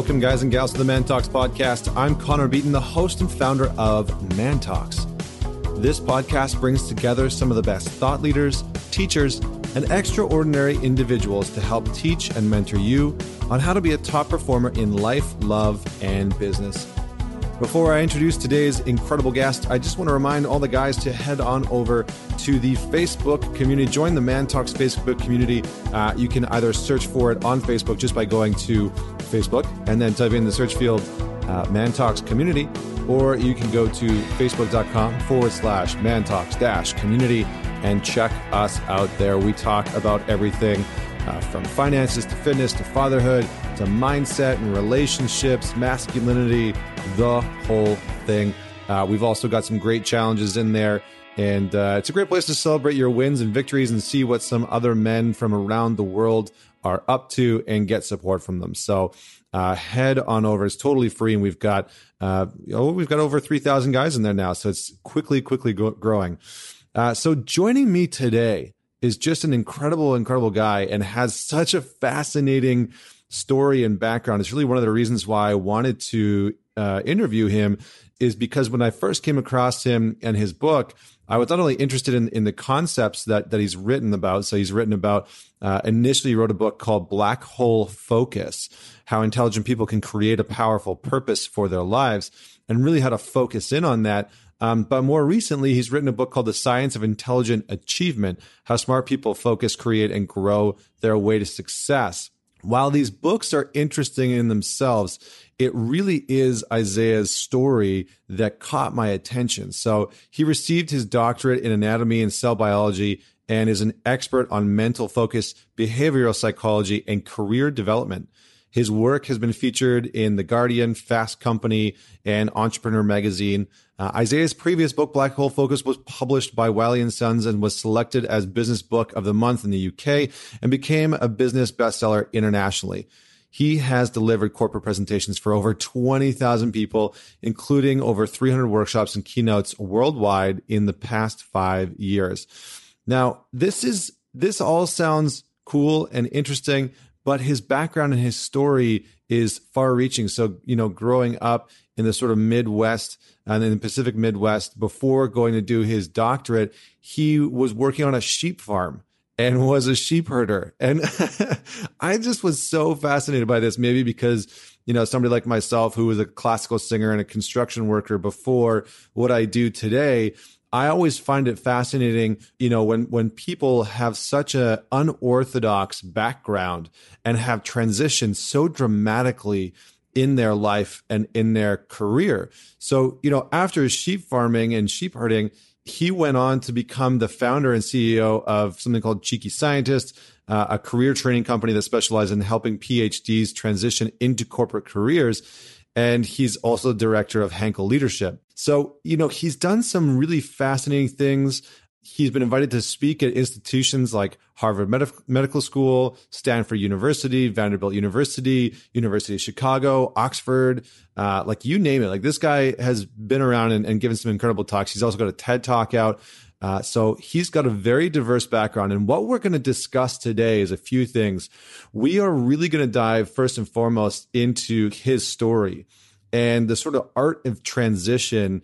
Welcome, guys and gals, to the Man Talks podcast. I'm Connor Beaton, the host and founder of Man Talks. This podcast brings together some of the best thought leaders, teachers, and extraordinary individuals to help teach and mentor you on how to be a top performer in life, love, and business. Before I introduce today's incredible guest, I just want to remind all the guys to head on over to the Facebook community. Join the Man Talks Facebook community. Uh, you can either search for it on Facebook just by going to Facebook and then type in the search field uh, Man Talks Community, or you can go to facebook.com forward slash Man Talks dash community and check us out there. We talk about everything uh, from finances to fitness to fatherhood to mindset and relationships, masculinity, the whole thing. Uh, we've also got some great challenges in there. And uh, it's a great place to celebrate your wins and victories and see what some other men from around the world are up to and get support from them. So uh, head on over. It's totally free, and we've got uh, oh, we've got over three thousand guys in there now. So it's quickly, quickly go- growing. Uh, so joining me today is just an incredible, incredible guy, and has such a fascinating story and background. It's really one of the reasons why I wanted to uh, interview him is because when I first came across him and his book, I was not only interested in, in the concepts that, that he's written about. So he's written about, uh, initially wrote a book called Black Hole Focus, how intelligent people can create a powerful purpose for their lives and really how to focus in on that. Um, but more recently, he's written a book called The Science of Intelligent Achievement, how smart people focus, create, and grow their way to success. While these books are interesting in themselves, it really is Isaiah's story that caught my attention. So he received his doctorate in anatomy and cell biology and is an expert on mental focus, behavioral psychology, and career development. His work has been featured in The Guardian, Fast Company, and Entrepreneur Magazine. Uh, Isaiah's previous book, Black Hole Focus, was published by Wiley and Sons and was selected as Business Book of the Month in the UK and became a business bestseller internationally. He has delivered corporate presentations for over 20,000 people, including over 300 workshops and keynotes worldwide in the past five years. Now, this is, this all sounds cool and interesting, but his background and his story is far reaching. So, you know, growing up in the sort of Midwest and in the Pacific Midwest before going to do his doctorate, he was working on a sheep farm and was a sheep herder. And I just was so fascinated by this, maybe because, you know, somebody like myself who was a classical singer and a construction worker before what I do today, I always find it fascinating, you know, when when people have such a unorthodox background and have transitioned so dramatically in their life and in their career. So, you know, after sheep farming and sheep herding, he went on to become the founder and CEO of something called Cheeky Scientist, uh, a career training company that specializes in helping PhDs transition into corporate careers. And he's also director of Hankel Leadership. So, you know, he's done some really fascinating things. He's been invited to speak at institutions like Harvard Medi- Medical School, Stanford University, Vanderbilt University, University of Chicago, Oxford, uh, like you name it. Like this guy has been around and, and given some incredible talks. He's also got a TED talk out. Uh, so he's got a very diverse background. And what we're going to discuss today is a few things. We are really going to dive first and foremost into his story and the sort of art of transition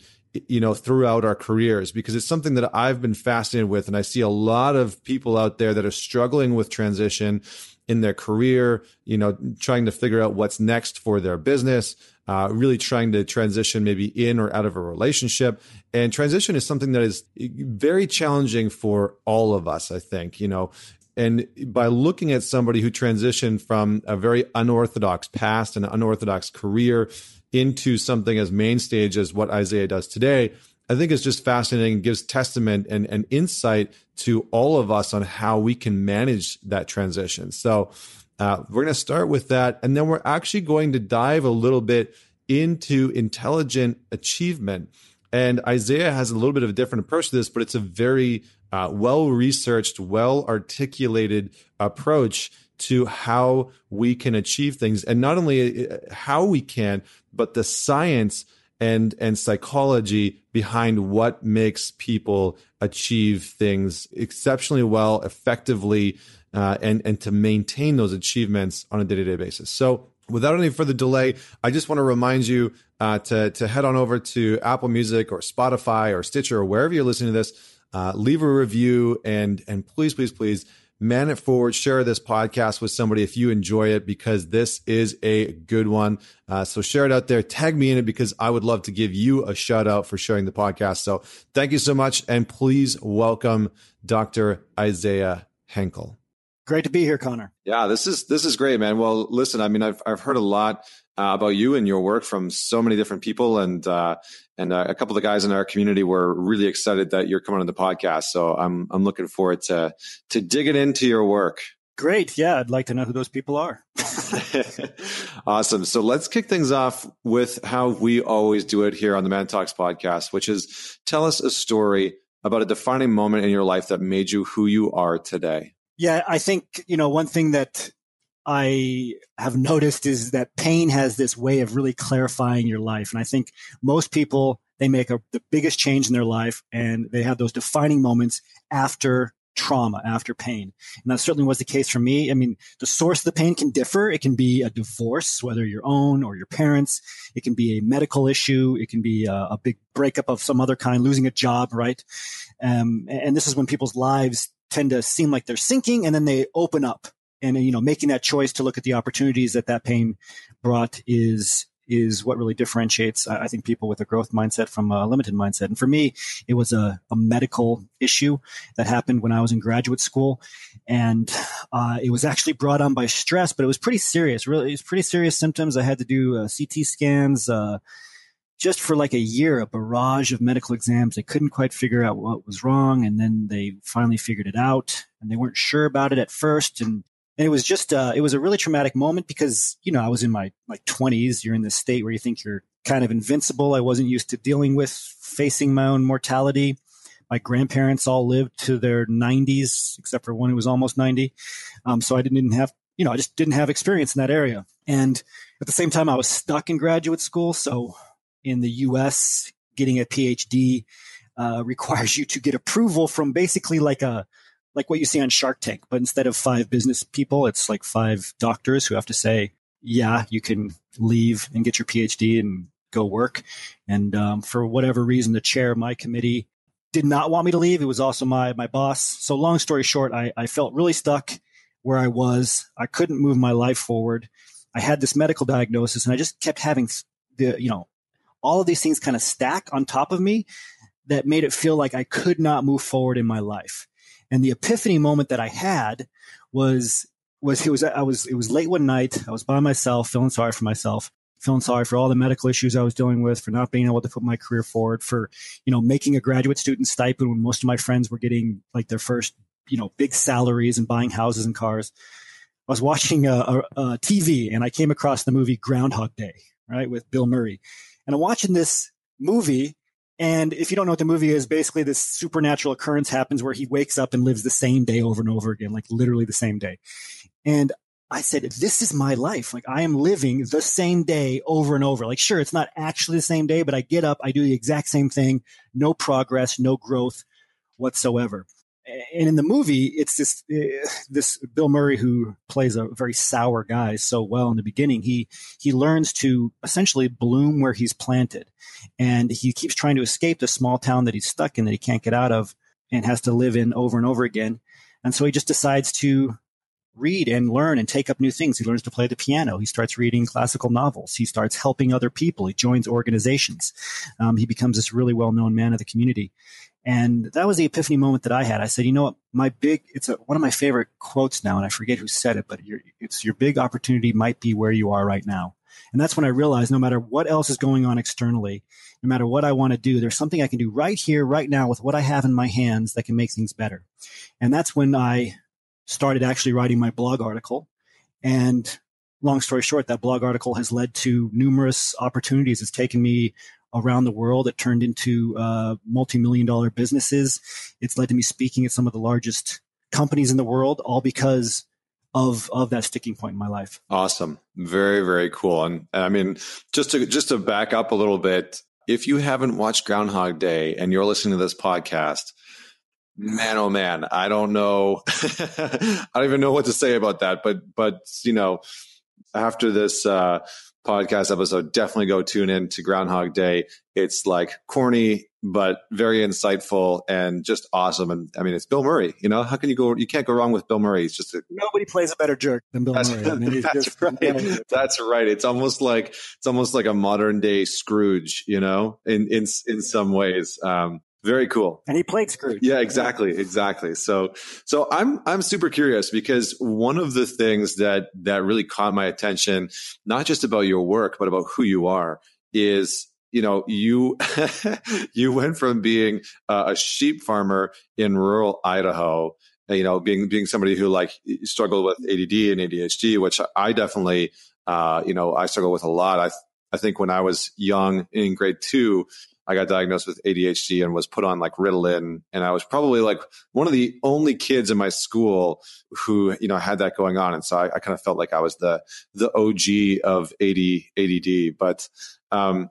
you know throughout our careers because it's something that I've been fascinated with and I see a lot of people out there that are struggling with transition in their career, you know, trying to figure out what's next for their business, uh, really trying to transition maybe in or out of a relationship. And transition is something that is very challenging for all of us, I think, you know. And by looking at somebody who transitioned from a very unorthodox past and unorthodox career into something as main stage as what Isaiah does today, I think it's just fascinating and gives testament and, and insight to all of us on how we can manage that transition. So uh, we're going to start with that. And then we're actually going to dive a little bit into intelligent achievement. And Isaiah has a little bit of a different approach to this, but it's a very uh, well researched, well articulated approach to how we can achieve things and not only uh, how we can but the science and and psychology behind what makes people achieve things exceptionally well effectively uh, and and to maintain those achievements on a day-to-day basis so without any further delay, I just want to remind you uh, to to head on over to Apple Music or Spotify or Stitcher or wherever you're listening to this. Uh, leave a review and and please please please man it forward. Share this podcast with somebody if you enjoy it because this is a good one. Uh, so share it out there. Tag me in it because I would love to give you a shout out for sharing the podcast. So thank you so much and please welcome Dr. Isaiah Hankel. Great to be here, Connor. Yeah, this is this is great, man. Well, listen, I mean, I've I've heard a lot uh, about you and your work from so many different people, and uh, and uh, a couple of the guys in our community were really excited that you're coming on the podcast. So I'm I'm looking forward to to digging into your work. Great, yeah, I'd like to know who those people are. awesome. So let's kick things off with how we always do it here on the Man Talks podcast, which is tell us a story about a defining moment in your life that made you who you are today. Yeah, I think, you know, one thing that I have noticed is that pain has this way of really clarifying your life. And I think most people, they make a, the biggest change in their life and they have those defining moments after trauma, after pain. And that certainly was the case for me. I mean, the source of the pain can differ. It can be a divorce, whether your own or your parents. It can be a medical issue. It can be a, a big breakup of some other kind, losing a job, right? Um, and this is when people's lives tend to seem like they're sinking and then they open up. And you know making that choice to look at the opportunities that that pain brought is is what really differentiates i think people with a growth mindset from a limited mindset. And for me it was a, a medical issue that happened when i was in graduate school. And uh, it was actually brought on by stress but it was pretty serious really it was pretty serious symptoms. I had to do uh, ct scans uh, just for like a year, a barrage of medical exams. They couldn't quite figure out what was wrong. And then they finally figured it out and they weren't sure about it at first. And, and it was just, uh, it was a really traumatic moment because, you know, I was in my like twenties. You're in this state where you think you're kind of invincible. I wasn't used to dealing with facing my own mortality. My grandparents all lived to their 90s, except for one who was almost 90. Um, so I didn't have, you know, I just didn't have experience in that area. And at the same time, I was stuck in graduate school. So in the US, getting a PhD uh, requires you to get approval from basically like a like what you see on Shark Tank, but instead of five business people, it's like five doctors who have to say, "Yeah, you can leave and get your PhD and go work." And um, for whatever reason, the chair of my committee did not want me to leave. It was also my my boss. So long story short, I, I felt really stuck where I was. I couldn't move my life forward. I had this medical diagnosis, and I just kept having the you know all of these things kind of stack on top of me that made it feel like I could not move forward in my life. And the epiphany moment that I had was was it was I was it was late one night. I was by myself, feeling sorry for myself, feeling sorry for all the medical issues I was dealing with, for not being able to put my career forward, for you know making a graduate student stipend when most of my friends were getting like their first you know big salaries and buying houses and cars. I was watching a, a, a TV and I came across the movie Groundhog Day, right, with Bill Murray. And I'm watching this movie. And if you don't know what the movie is, basically this supernatural occurrence happens where he wakes up and lives the same day over and over again, like literally the same day. And I said, this is my life. Like I am living the same day over and over. Like, sure, it's not actually the same day, but I get up, I do the exact same thing, no progress, no growth whatsoever and in the movie, it's this uh, this Bill Murray who plays a very sour guy so well in the beginning. He he learns to essentially bloom where he's planted, and he keeps trying to escape the small town that he's stuck in that he can't get out of, and has to live in over and over again. And so he just decides to read and learn and take up new things. He learns to play the piano. He starts reading classical novels. He starts helping other people. He joins organizations. Um, he becomes this really well known man of the community. And that was the epiphany moment that I had. I said, you know what? My big, it's a, one of my favorite quotes now, and I forget who said it, but your, it's your big opportunity might be where you are right now. And that's when I realized no matter what else is going on externally, no matter what I want to do, there's something I can do right here, right now with what I have in my hands that can make things better. And that's when I started actually writing my blog article. And long story short, that blog article has led to numerous opportunities. It's taken me around the world. It turned into uh, multi-million dollar businesses. It's led to me speaking at some of the largest companies in the world, all because of of that sticking point in my life. Awesome, very very cool. And, and I mean, just to just to back up a little bit, if you haven't watched Groundhog Day and you're listening to this podcast, man oh man i don't know i don't even know what to say about that but but you know after this uh, podcast episode, definitely go tune in to Groundhog Day. It's like corny, but very insightful and just awesome. And I mean, it's Bill Murray. You know, how can you go? You can't go wrong with Bill Murray. He's just a, nobody plays a better jerk than Bill that's, Murray. I mean, that's just, right. That's right. It's almost like it's almost like a modern day Scrooge. You know, in in in some ways. Um, very cool. And he played Scrooge. Yeah, exactly, exactly. So, so I'm I'm super curious because one of the things that that really caught my attention, not just about your work, but about who you are, is you know you you went from being uh, a sheep farmer in rural Idaho, you know, being being somebody who like struggled with ADD and ADHD, which I definitely, uh, you know, I struggle with a lot. I I think when I was young in grade two, I got diagnosed with ADHD and was put on like Ritalin. And I was probably like one of the only kids in my school who, you know, had that going on. And so I, I kind of felt like I was the, the OG of AD, ADD. But, um,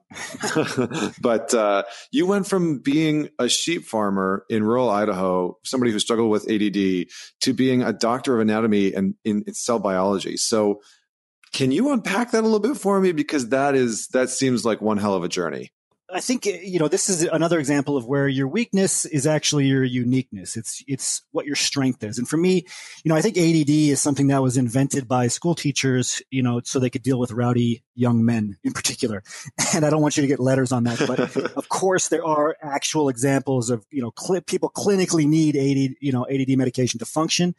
but, uh, you went from being a sheep farmer in rural Idaho, somebody who struggled with ADD to being a doctor of anatomy and in, in cell biology. So, can you unpack that a little bit for me? Because that is, that seems like one hell of a journey. I think uh, you know this is another example of where your weakness is actually your uniqueness. It's it's what your strength is. And for me, you know, I think ADD is something that was invented by school teachers, you know, so they could deal with rowdy young men in particular. And I don't want you to get letters on that, but of course there are actual examples of you know cl- people clinically need ADD, you know, ADD medication to function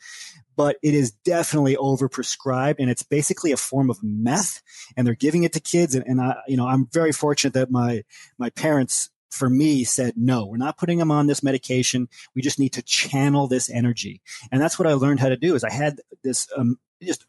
but it is definitely overprescribed and it's basically a form of meth and they're giving it to kids. And, and I, you know, I'm very fortunate that my, my parents for me said no we're not putting them on this medication we just need to channel this energy and that's what i learned how to do is i had this um, just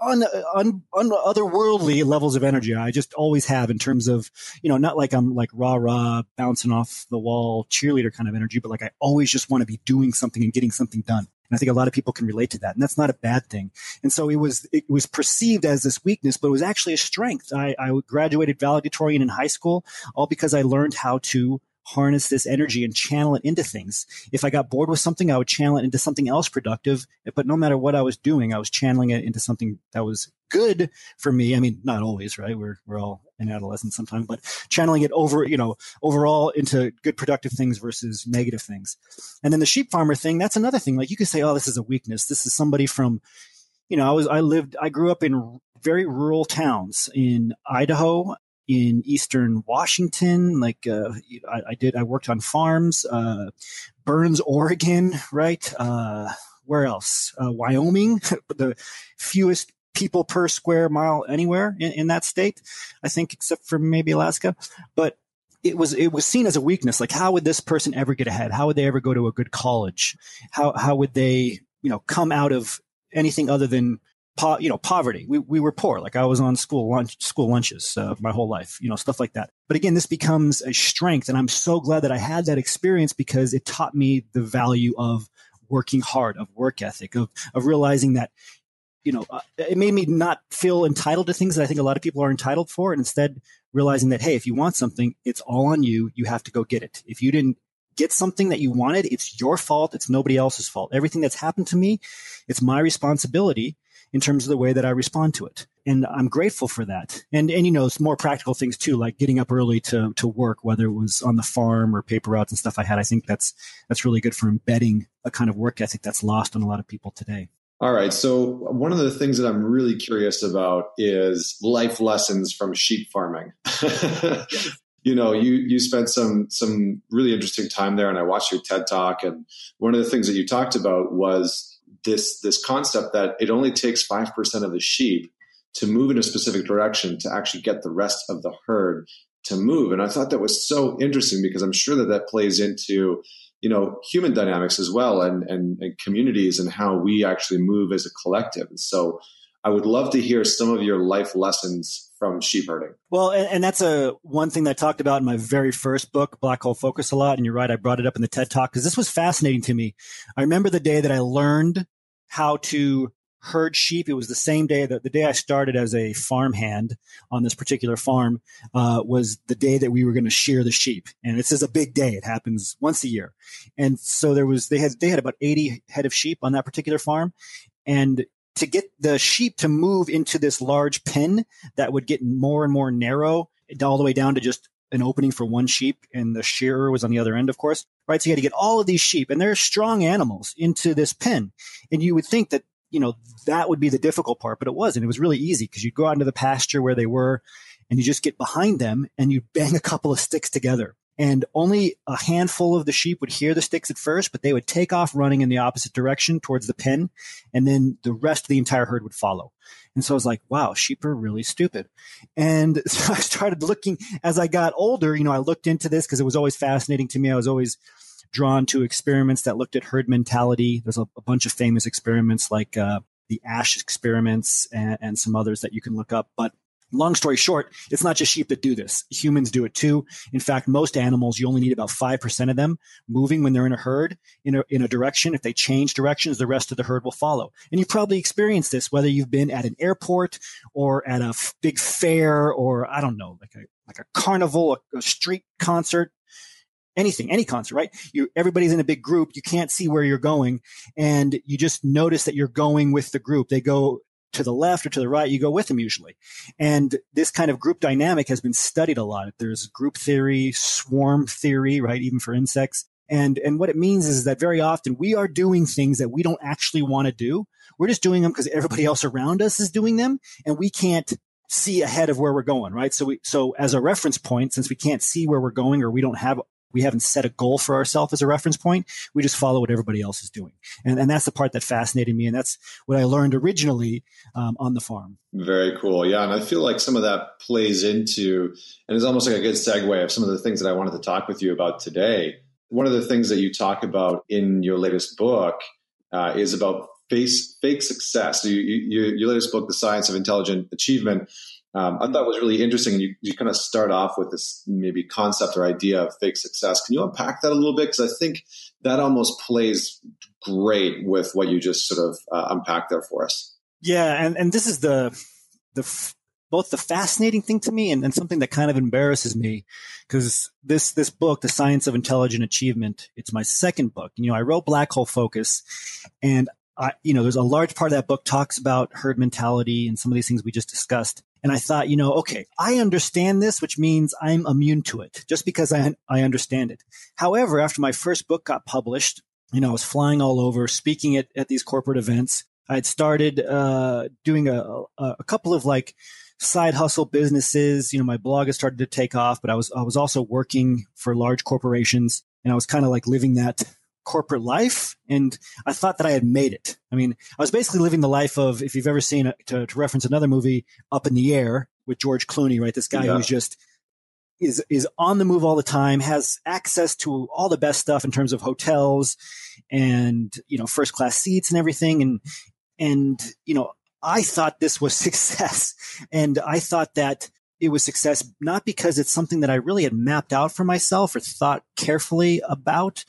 on, on, on otherworldly levels of energy. I just always have in terms of, you know, not like I'm like rah rah bouncing off the wall cheerleader kind of energy, but like I always just want to be doing something and getting something done. And I think a lot of people can relate to that. And that's not a bad thing. And so it was, it was perceived as this weakness, but it was actually a strength. I, I graduated valedictorian in high school, all because I learned how to harness this energy and channel it into things. If I got bored with something, I would channel it into something else productive. But no matter what I was doing, I was channeling it into something that was good for me. I mean, not always, right? We're, we're all in adolescence sometimes, but channeling it over, you know, overall into good productive things versus negative things. And then the sheep farmer thing, that's another thing. Like you could say, oh, this is a weakness. This is somebody from, you know, I was, I lived, I grew up in very rural towns in Idaho in eastern Washington. Like uh, I, I, did, I worked on farms, uh, Burns, Oregon, right? Uh, where else? Uh, Wyoming, the fewest people per square mile anywhere in, in that state, I think, except for maybe Alaska. But it was it was seen as a weakness. Like, how would this person ever get ahead? How would they ever go to a good college? How how would they you know come out of anything other than po- you know, poverty. We, we were poor. Like I was on school lunch, school lunches uh, my whole life, you know, stuff like that. But again, this becomes a strength. And I'm so glad that I had that experience because it taught me the value of working hard, of work ethic, of, of realizing that, you know, uh, it made me not feel entitled to things that I think a lot of people are entitled for. And instead realizing that, hey, if you want something, it's all on you. You have to go get it. If you didn't get something that you wanted, it's your fault. It's nobody else's fault. Everything that's happened to me, it's my responsibility in terms of the way that I respond to it. And I'm grateful for that. And, and, you know, it's more practical things too, like getting up early to, to work, whether it was on the farm or paper routes and stuff I had. I think that's, that's really good for embedding a kind of work ethic that's lost on a lot of people today. All right. So one of the things that I'm really curious about is life lessons from sheep farming. you know, you you spent some some really interesting time there, and I watched your TED talk. And one of the things that you talked about was this this concept that it only takes 5% of the sheep to move in a specific direction to actually get the rest of the herd to move and i thought that was so interesting because i'm sure that that plays into you know human dynamics as well and and, and communities and how we actually move as a collective so i would love to hear some of your life lessons from sheep herding. Well, and, and, that's a one thing that I talked about in my very first book, Black Hole Focus, a lot. And you're right, I brought it up in the TED Talk because this was fascinating to me. I remember the day that I learned how to herd sheep. It was the same day that the day I started as a farmhand on this particular farm uh, was the day that we were going to shear the sheep. And this is a big day. It happens once a year. And so there was they had they had about 80 head of sheep on that particular farm. And to get the sheep to move into this large pen that would get more and more narrow all the way down to just an opening for one sheep and the shearer was on the other end, of course, right? So you had to get all of these sheep and they're strong animals into this pen. And you would think that, you know, that would be the difficult part, but it wasn't. It was really easy because you'd go out into the pasture where they were and you just get behind them and you bang a couple of sticks together and only a handful of the sheep would hear the sticks at first, but they would take off running in the opposite direction towards the pen, and then the rest of the entire herd would follow. And so I was like, wow, sheep are really stupid. And so I started looking as I got older, you know, I looked into this because it was always fascinating to me. I was always drawn to experiments that looked at herd mentality. There's a, a bunch of famous experiments like uh, the Asch experiments and, and some others that you can look up. But Long story short, it's not just sheep that do this. Humans do it too. In fact, most animals, you only need about 5% of them moving when they're in a herd in a, in a direction. If they change directions, the rest of the herd will follow. And you probably experienced this, whether you've been at an airport or at a big fair or I don't know, like a, like a carnival, a, a street concert, anything, any concert, right? You, everybody's in a big group. You can't see where you're going and you just notice that you're going with the group. They go to the left or to the right, you go with them usually. And this kind of group dynamic has been studied a lot. There's group theory, swarm theory, right? Even for insects. And, and what it means is that very often we are doing things that we don't actually want to do. We're just doing them because everybody else around us is doing them and we can't see ahead of where we're going, right? So we, so as a reference point, since we can't see where we're going or we don't have we haven't set a goal for ourselves as a reference point. We just follow what everybody else is doing. And, and that's the part that fascinated me. And that's what I learned originally um, on the farm. Very cool. Yeah. And I feel like some of that plays into, and it's almost like a good segue of some of the things that I wanted to talk with you about today. One of the things that you talk about in your latest book uh, is about face, fake success. So you, you, your latest book, The Science of Intelligent Achievement, um, I thought was really interesting. You, you kind of start off with this maybe concept or idea of fake success. Can you unpack that a little bit? Because I think that almost plays great with what you just sort of uh, unpacked there for us. Yeah, and and this is the the both the fascinating thing to me and, and something that kind of embarrasses me because this this book the science of intelligent achievement it's my second book you know i wrote black hole focus and I, you know there's a large part of that book talks about herd mentality and some of these things we just discussed and I thought, you know, okay, I understand this, which means I'm immune to it just because I, I understand it. However, after my first book got published, you know, I was flying all over, speaking at, at these corporate events. I had started uh, doing a, a couple of like side hustle businesses. You know, my blog had started to take off, but I was I was also working for large corporations, and I was kind of like living that corporate life. And I thought that I had made it. I mean, I was basically living the life of, if you've ever seen, a, to, to reference another movie, Up in the Air with George Clooney, right? This guy yeah. who's just, is is on the move all the time, has access to all the best stuff in terms of hotels and you know first class seats and everything, and and you know I thought this was success, and I thought that it was success not because it's something that I really had mapped out for myself or thought carefully about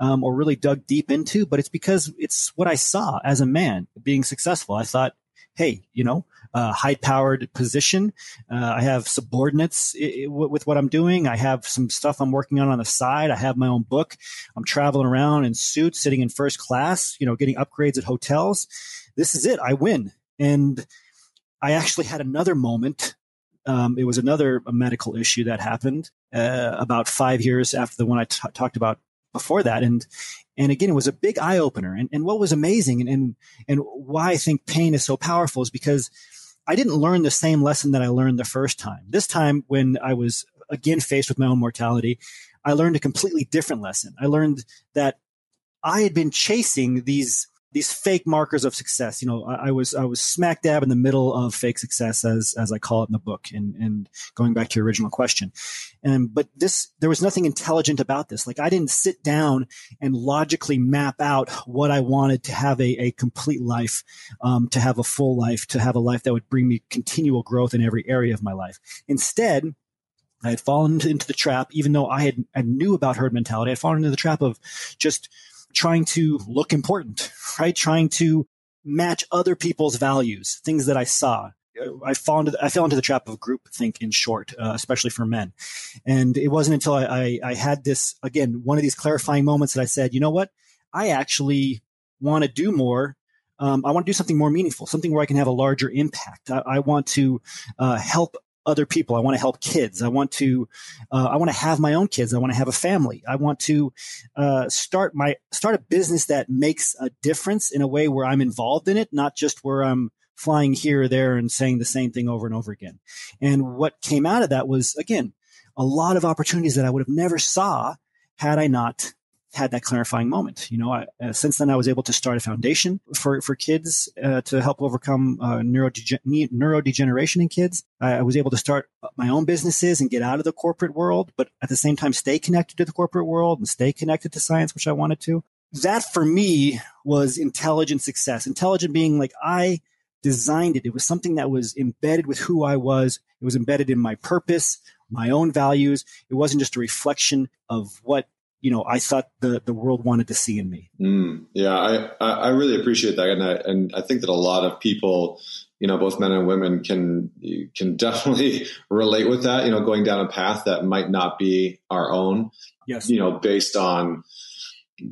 um, or really dug deep into, but it's because it's what I saw as a man being successful. I thought, hey, you know, uh, high powered position. Uh, I have subordinates with what I'm doing. I have some stuff I'm working on on the side. I have my own book. I'm traveling around in suits, sitting in first class, you know, getting upgrades at hotels. This is it. I win. And I actually had another moment um, it was another medical issue that happened uh, about five years after the one I t- talked about before that, and and again, it was a big eye opener. And, and what was amazing, and, and and why I think pain is so powerful, is because I didn't learn the same lesson that I learned the first time. This time, when I was again faced with my own mortality, I learned a completely different lesson. I learned that I had been chasing these these fake markers of success. You know, I, I, was I was smack dab in the middle of fake success, as as I call it in the book. And and going back to your original question, and but this there was nothing intelligent about this. Like I didn't sit down and logically map out what I wanted to have a, a complete life, um, to have a full life, to have a life that would bring me continual growth in every area of my life. Instead. I had fallen into the trap, even though I had I knew about herd mentality. I had fallen into the trap of just trying to look important, right? Trying to match other people's values, things that I saw. I fell into the, I fell into the trap of group think in short, uh, especially for men. And it wasn't until I, I, I had this again one of these clarifying moments that I said, you know what, I actually want to do more um, I want to do something more meaningful, something where I can have a larger impact. I, I want to uh, help other people. I want to help kids. I want to, uh, I want to have my own kids. I want to have a family. I want to uh, start my start a business that makes a difference in a way where I'm involved in it, not just where I'm flying here or there and saying the same thing over and over again. And what came out of that was again a lot of opportunities that I would have never saw had I not had that clarifying moment. You know, I, uh, since then I was able to start a foundation for for kids uh, to help overcome uh, neurodege- neurodegeneration in kids. I, I was able to start my own businesses and get out of the corporate world, but at the same time stay connected to the corporate world and stay connected to science, which I wanted to. That for me was intelligent success. Intelligent being like I designed it. It was something that was embedded with who I was. It was embedded in my purpose, my own values. It wasn't just a reflection of what you know I thought the the world wanted to see in me. Mm, yeah, I I really appreciate that, and I and I think that a lot of people, you know, both men and women can can definitely relate with that. You know, going down a path that might not be our own. Yes. You know, based on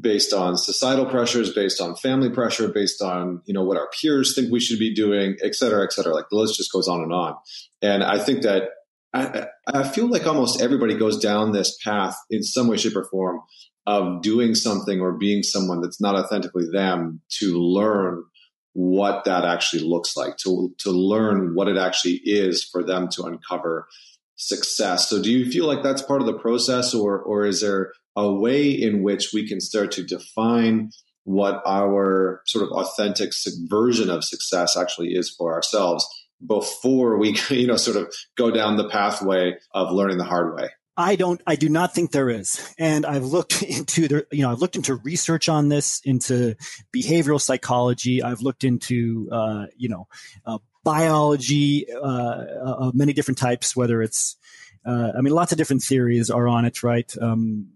based on societal pressures, based on family pressure, based on you know what our peers think we should be doing, et cetera, et cetera. Like the list just goes on and on. And I think that I, I feel like almost everybody goes down this path in some way, shape, or form of doing something or being someone that's not authentically them to learn what that actually looks like, to to learn what it actually is for them to uncover success. So do you feel like that's part of the process or or is there a way in which we can start to define what our sort of authentic version of success actually is for ourselves before we you know sort of go down the pathway of learning the hard way I don't, I do not think there is. And I've looked into the, you know, I've looked into research on this, into behavioral psychology. I've looked into, uh, you know, uh, biology, uh, of many different types, whether it's, uh, I mean, lots of different theories are on it, right? Um,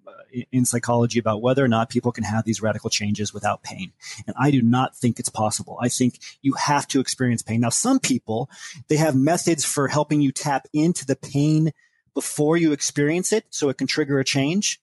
in psychology about whether or not people can have these radical changes without pain. And I do not think it's possible. I think you have to experience pain. Now, some people, they have methods for helping you tap into the pain before you experience it so it can trigger a change.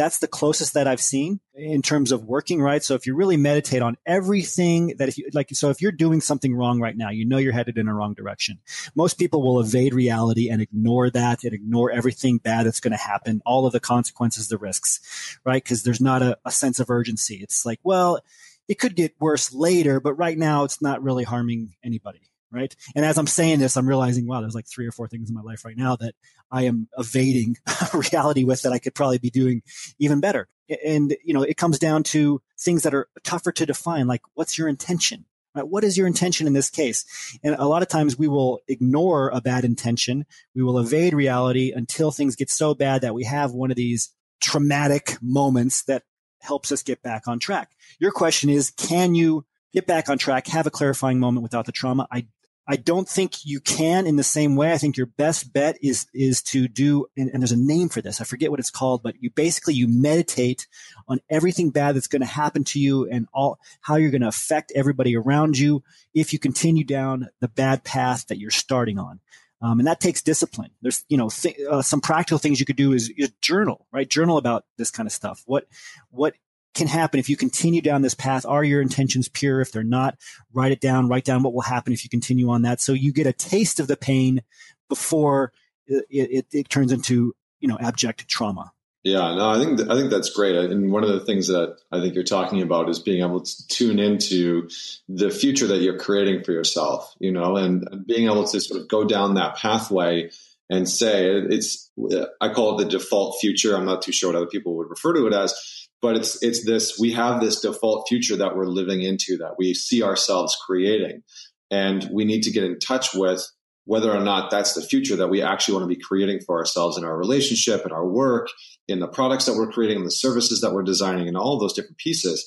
That's the closest that I've seen in terms of working, right? So if you really meditate on everything that if you like, so if you're doing something wrong right now, you know you're headed in a wrong direction. Most people will evade reality and ignore that and ignore everything bad that's going to happen, all of the consequences, the risks, right? Because there's not a, a sense of urgency. It's like, well, it could get worse later, but right now it's not really harming anybody right? And as I'm saying this, I'm realizing, wow, there's like three or four things in my life right now that I am evading reality with that I could probably be doing even better. And, you know, it comes down to things that are tougher to define, like what's your intention? Right? What is your intention in this case? And a lot of times we will ignore a bad intention. We will evade reality until things get so bad that we have one of these traumatic moments that helps us get back on track. Your question is, can you get back on track, have a clarifying moment without the trauma? I I don't think you can in the same way. I think your best bet is is to do, and, and, there's a name for this. I forget what it's called, but you basically you meditate on everything bad that's going to happen to you and all how you're going to affect everybody around you if you continue down the bad path that you're starting on. Um, and that takes discipline. There's, you know, th- uh, some practical things you could do is, is journal, right? Journal about this kind of stuff. What, what can happen if you continue down this path. Are your intentions pure? If they're not, write it down. Write down what will happen if you continue on that. So you get a taste of the pain before it, it, it turns into you know abject trauma. Yeah, no, I think th- I think that's great. And one of the things that I think you're talking about is being able to tune into the future that you're creating for yourself. You know, and being able to sort of go down that pathway and say it's I call it the default future. I'm not too sure what other people would refer to it as, but it's it's this we have this default future that we're living into that we see ourselves creating. And we need to get in touch with whether or not that's the future that we actually want to be creating for ourselves in our relationship in our work in the products that we're creating in the services that we're designing and all those different pieces.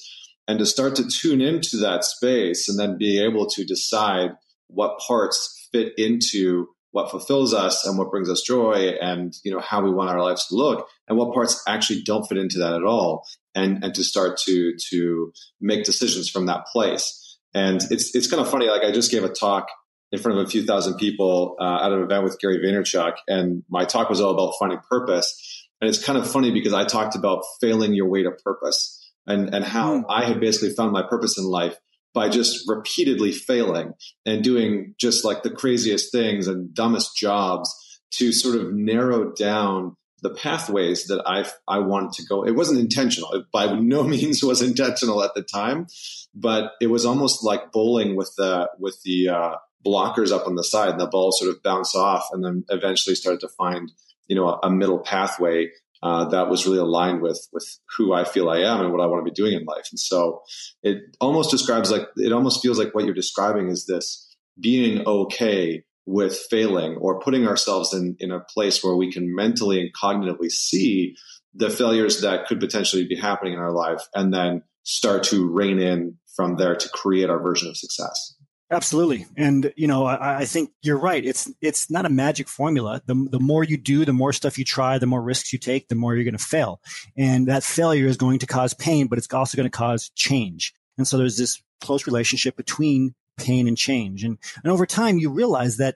And to start to tune into that space and then be able to decide what parts fit into what fulfills us and what brings us joy and you know how we want our lives to look and what parts actually don't fit into that at all and and to start to to make decisions from that place and it's it's kind of funny like i just gave a talk in front of a few thousand people uh, at an event with gary vaynerchuk and my talk was all about finding purpose and it's kind of funny because i talked about failing your way to purpose and and how mm. i had basically found my purpose in life by just repeatedly failing and doing just like the craziest things and dumbest jobs to sort of narrow down the pathways that I I wanted to go. It wasn't intentional. It by no means was intentional at the time, but it was almost like bowling with the with the uh, blockers up on the side, and the ball sort of bounced off, and then eventually started to find you know a, a middle pathway uh, that was really aligned with with who I feel I am and what I want to be doing in life. And so it almost describes like it almost feels like what you're describing is this being okay with failing or putting ourselves in, in a place where we can mentally and cognitively see the failures that could potentially be happening in our life and then start to rein in from there to create our version of success. Absolutely, and you know, I, I, think you're right. It's it's not a magic formula. The the more you do, the more stuff you try, the more risks you take, the more you're going to fail, and that failure is going to cause pain, but it's also going to cause change. And so there's this close relationship between pain and change. And, and over time, you realize that,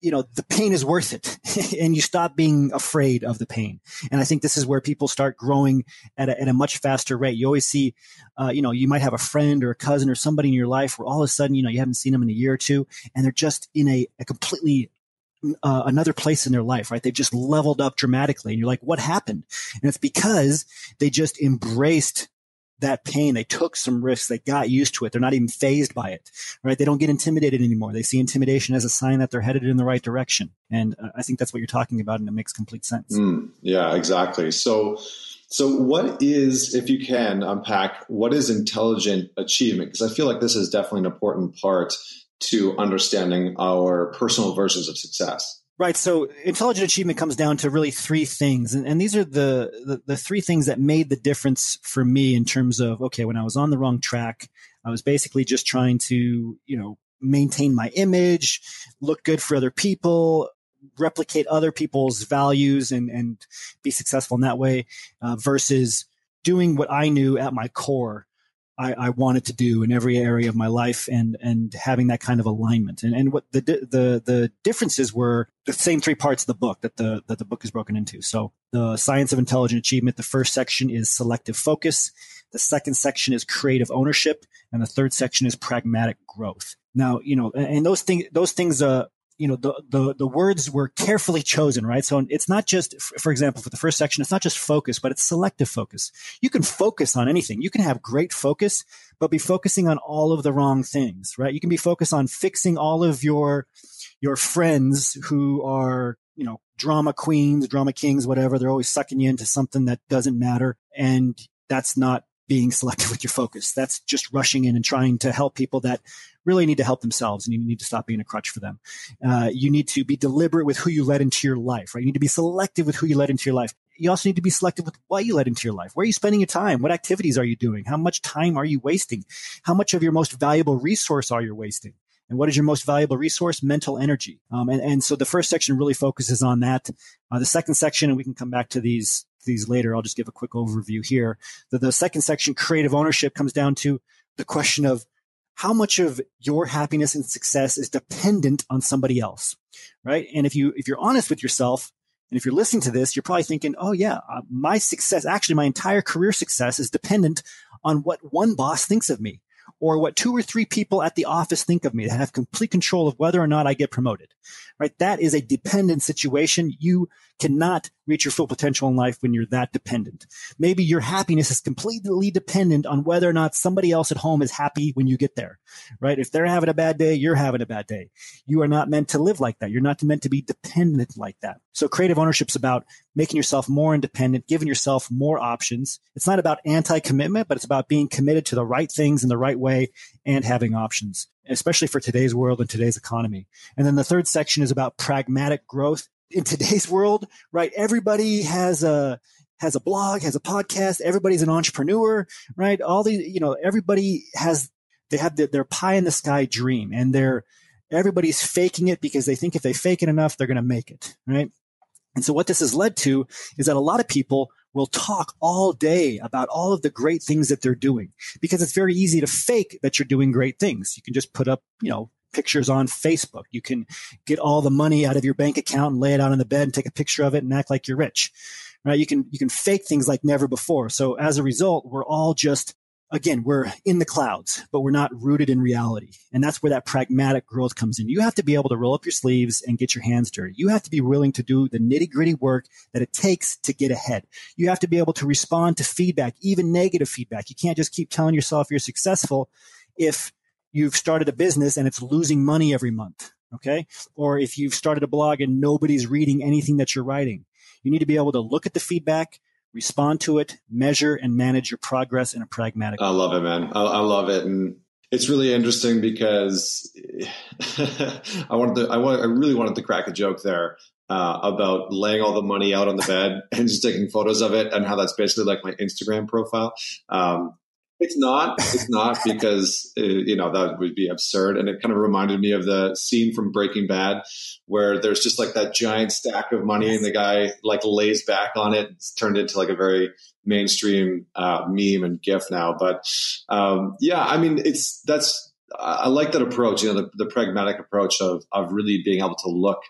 you know, the pain is worth it and you stop being afraid of the pain. And I think this is where people start growing at a, at a much faster rate. You always see, uh, you know, you might have a friend or a cousin or somebody in your life where all of a sudden, you know, you haven't seen them in a year or two and they're just in a, a completely uh, another place in their life, right? They've just leveled up dramatically. And you're like, what happened? And it's because they just embraced that pain. They took some risks. They got used to it. They're not even phased by it, right? They don't get intimidated anymore. They see intimidation as a sign that they're headed in the right direction. And uh, I think that's what you're talking about, and it makes complete sense. Mm, yeah, exactly. So, so what is, if you can unpack, what is intelligent achievement? Because I feel like this is definitely an important part to understanding our personal versions of success. Right. So intelligent achievement comes down to really three things. And, and these are the, the, the, three things that made the difference for me in terms of, okay, when I was on the wrong track, I was basically just trying to, you know, maintain my image, look good for other people, replicate other people's values and, and be successful in that way, uh, versus doing what I knew at my core I, I, wanted to do in every area of my life and and having that kind of alignment. And and what the the the differences were the same three parts of the book that the that the book is broken into. So the science of intelligent achievement the first section is selective focus the second section is creative ownership and the third section is pragmatic growth. Now you know and those things those things uh you know the, the the words were carefully chosen right? So it's not just for example for the first section it's not just focus but it's selective focus. You can focus on anything. You can have great focus but be focusing on all of the wrong things right? You can be focused on fixing all of your your friends who are you know drama queens drama kings whatever. They're always sucking you into something that doesn't matter and that's not being selective with your focus. That's just rushing in and trying to help people that really need to help themselves and you need to stop being a crutch for them. Uh, you need to be deliberate with who you let into your life, right? You need to be selective with who you let into your life. You also need to be selective with what you let into your life. Where are you spending your time? What activities are you doing? How much time are you wasting? How much of your most valuable resource are you wasting? And what is your most valuable resource? Mental energy. Um, and, and so the first section really focuses on that. Uh, the second section, and we can come back to these these later. I'll just give a quick overview here. The, the second section, creative ownership, comes down to the question of how much of your happiness and success is dependent on somebody else, right? And if you if you're honest with yourself, and if you're listening to this, you're probably thinking, "Oh yeah, uh, my success, actually, my entire career success is dependent on what one boss thinks of me." or what two or three people at the office think of me that have complete control of whether or not I get promoted, right? That is a dependent situation. You cannot reach your full potential in life when you're that dependent. Maybe your happiness is completely dependent on whether or not somebody else at home is happy when you get there, right? If they're having a bad day, you're having a bad day. You are not meant to live like that. You're not meant to be dependent like that. So creative ownership is about making yourself more independent, giving yourself more options. It's not about anti-commitment, but it's about being committed to the right things in the right way and having options especially for today's world and today's economy. And then the third section is about pragmatic growth in today's world, right? Everybody has a, has a blog, has a podcast. Everybody's an entrepreneur, right? All these, you know, everybody has, they have their, their pie in the sky dream and they're, everybody's faking it because they think if they fake it enough, they're going to make it, right? And so what this has led to is that a lot of people will talk all day about all of the great things that they're doing because it's very easy to fake that you're doing great things. You can just put up, you know, pictures on Facebook. You can get all the money out of your bank account and lay it out on the bed and take a picture of it and act like you're rich. Right? You can you can fake things like never before. So as a result, we're all just again, we're in the clouds, but we're not rooted in reality. And that's where that pragmatic growth comes in. You have to be able to roll up your sleeves and get your hands dirty. You have to be willing to do the nitty gritty work that it takes to get ahead. You have to be able to respond to feedback, even negative feedback. You can't just keep telling yourself you're successful if you've started a business and it's losing money every month. Okay. Or if you've started a blog and nobody's reading anything that you're writing, you need to be able to look at the feedback, respond to it, measure and manage your progress in a pragmatic. way. I love it, man. I, I love it, and it's really interesting because I wanted to, I want, I really wanted to crack a joke there uh, about laying all the money out on the bed and just taking photos of it, and how that's basically like my Instagram profile. Um, it's not. It's not because uh, you know that would be absurd, and it kind of reminded me of the scene from Breaking Bad where there's just like that giant stack of money, and the guy like lays back on it. It's turned into like a very mainstream uh, meme and GIF now. But um, yeah, I mean, it's that's I like that approach. You know, the, the pragmatic approach of of really being able to look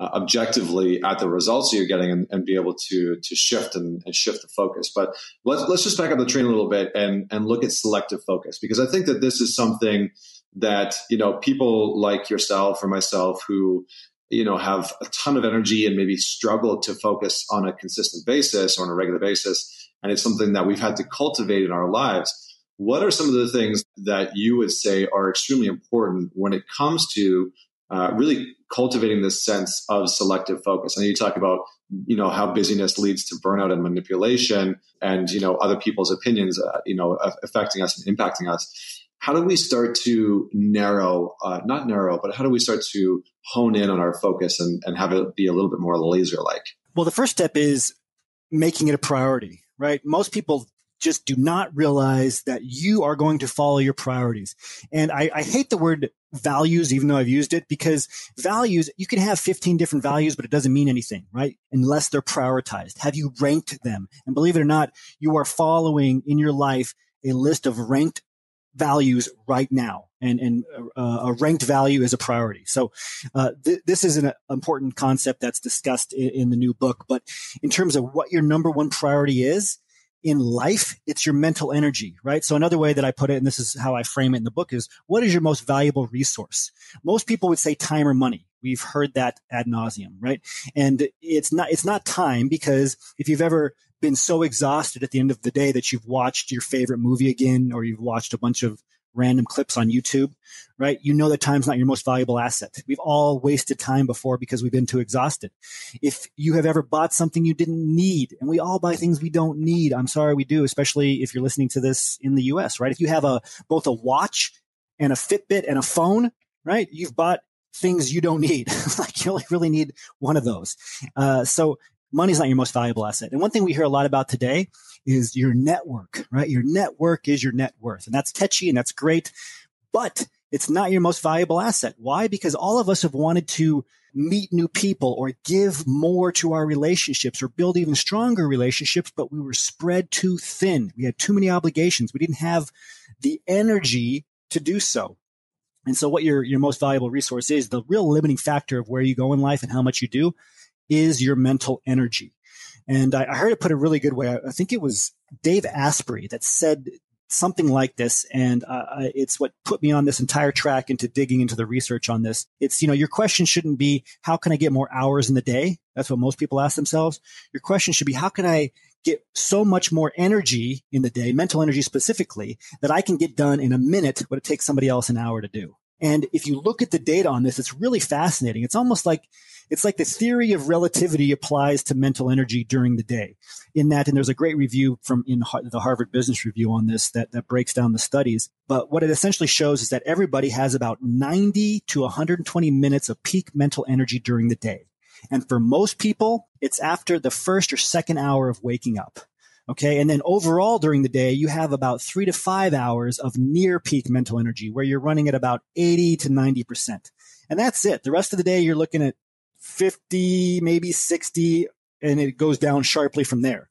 uh, objectively at the results you're getting and, and, be able to to shift and, and, shift the focus. But let's let's just back up the train a little bit and and look at selective focus because I think that this is something that you know people like yourself or myself who you know have a ton of energy and maybe struggle to focus on a consistent basis or on a regular basis and it's something that we've had to cultivate in our lives what are some of the things that you would say are extremely important when it comes to uh, really cultivating this sense of selective focus. And you talk about, you know, how busyness leads to burnout and manipulation and, you know, other people's opinions, uh, you know, affecting us and impacting us. How do we start to narrow, uh, not narrow, but how do we start to hone in on our focus and, and have it be a little bit more laser like? Well, the first step is making it a priority, right? Most people just do not realize that you are going to follow your priorities. And I, I, hate the word values, even though I've used it, because values, you can have 15 different values, but it doesn't mean anything, right? Unless they're prioritized. Have you ranked them? And believe it or not, you are following in your life a list of ranked values right now. And, and uh, a ranked value is a priority. So uh, th- this is an important concept that's discussed in, in the new book. But in terms of what your number one priority is, in life, it's your mental energy, right? So another way that I put it, and this is how I frame it in the book is what is your most valuable resource? Most people would say time or money. We've heard that ad nauseum, right? And it's not, it's not time because if you've ever been so exhausted at the end of the day that you've watched your favorite movie again, or you've watched a bunch of random clips on YouTube, right? You know that time's not your most valuable asset. We've all wasted time before because we've been too exhausted. If you have ever bought something you didn't need, and we all buy things we don't need, I'm sorry we do, especially if you're listening to this in the US, right? If you have a both a watch and a Fitbit and a phone, right? You've bought things you don't need. like you only really need one of those. Uh, so money's not your most valuable asset. And one thing we hear a lot about today is your network, right? Your network is your net worth. And that's catchy and that's great, but it's not your most valuable asset. Why? Because all of us have wanted to meet new people or give more to our relationships or build even stronger relationships, but we were spread too thin. We had too many obligations. We didn't have the energy to do so. And so what your, your most valuable resource is, the real limiting factor of where you go in life and how much you do is your mental energy. And I, I heard it put a really good way. I, I think it was Dave Asprey that said something like this and uh, it's what put me on this entire track into digging into the research on this it's you know your question shouldn't be how can i get more hours in the day that's what most people ask themselves your question should be how can i get so much more energy in the day mental energy specifically that i can get done in a minute what it takes somebody else an hour to do and if you look at the data on this it's really fascinating it's almost like it's like the theory of relativity applies to mental energy during the day in that, and there's a great review from in the Harvard Business Review on this that, that breaks down the studies. But what it essentially shows is that everybody has about 90 to 120 minutes of peak mental energy during the day. And for most people, it's after the first or second hour of waking up. Okay. And then overall during the day, you have about three to five hours of near peak mental energy where you're running at about 80 to 90%. And that's it. The rest of the day, you're looking at 50, maybe 60, and it goes down sharply from there.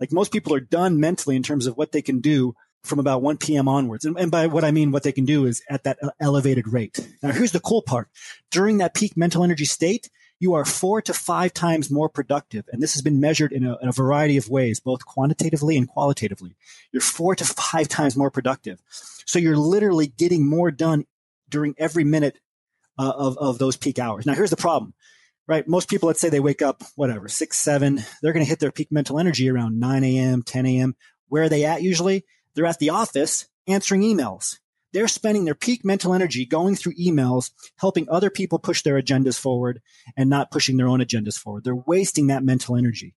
Like most people are done mentally in terms of what they can do from about 1 p.m. onwards. And, and, by what I mean, what they can do is at that uh, elevated rate. Now, here's the cool part. During that peak mental energy state, you are four to five times more productive. And this has been measured in a, in a, variety of ways, both quantitatively and qualitatively. You're four to five times more productive. So you're literally getting more done during every minute uh, of, of those peak hours. Now, here's the problem, right? Most people, let's say they wake up, whatever, six, seven, they're going to hit their peak mental energy around 9 a.m., 10 a.m. Where are they at usually? They're at the office answering emails they're spending their peak mental energy going through emails, helping other people push their agendas forward and not pushing their own agendas forward. They're wasting that mental energy.